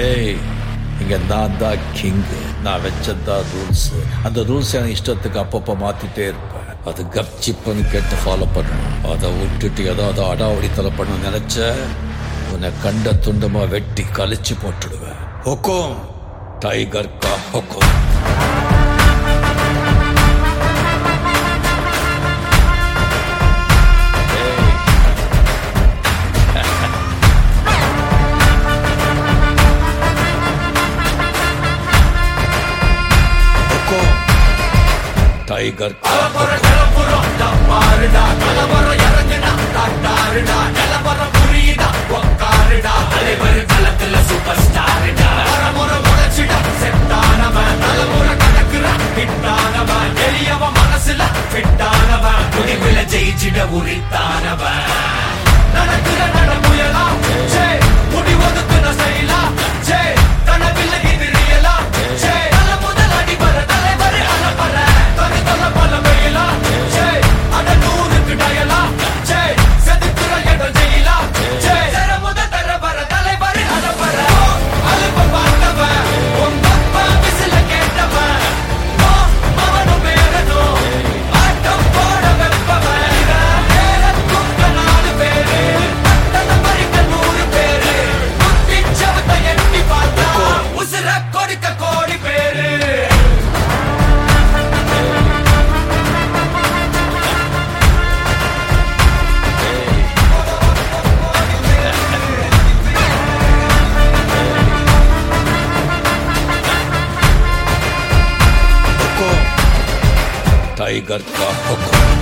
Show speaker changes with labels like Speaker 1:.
Speaker 1: ஏய் இங்கே நான் தான் கிங்கு நான் வச்சதான் ரூல்ஸு அந்த ரூல்ஸ் எனக்கு இஷ்டத்துக்கு அப்பப்போ மாற்றிட்டே இருப்பேன். அது கப்சிப்புன்னு கேட்டு ஃபாலோ பண்ணணும். அதை விட்டுட்டு ஏதோ அதை அடாவடித்தலை பண்ண நினச்ச உன்னை கண்ட துண்டமாக வெட்டி கழிச்சு போட்டுடுவேன். ஹொக்கோம் டைகர் கா ஹொக்கோம் டைகர்.
Speaker 2: சூப்பர் ஸ்டார்டா வரமுறை முளைச்சிட செட்டானவ தலைமுறை
Speaker 1: கணக்குற கிட்டானவ
Speaker 2: எளியவ மனசுல ஃபிட்டானவ முடிவுல
Speaker 1: ஜெயிச்சிட உரித்தானவன் टाइगर का हुक्म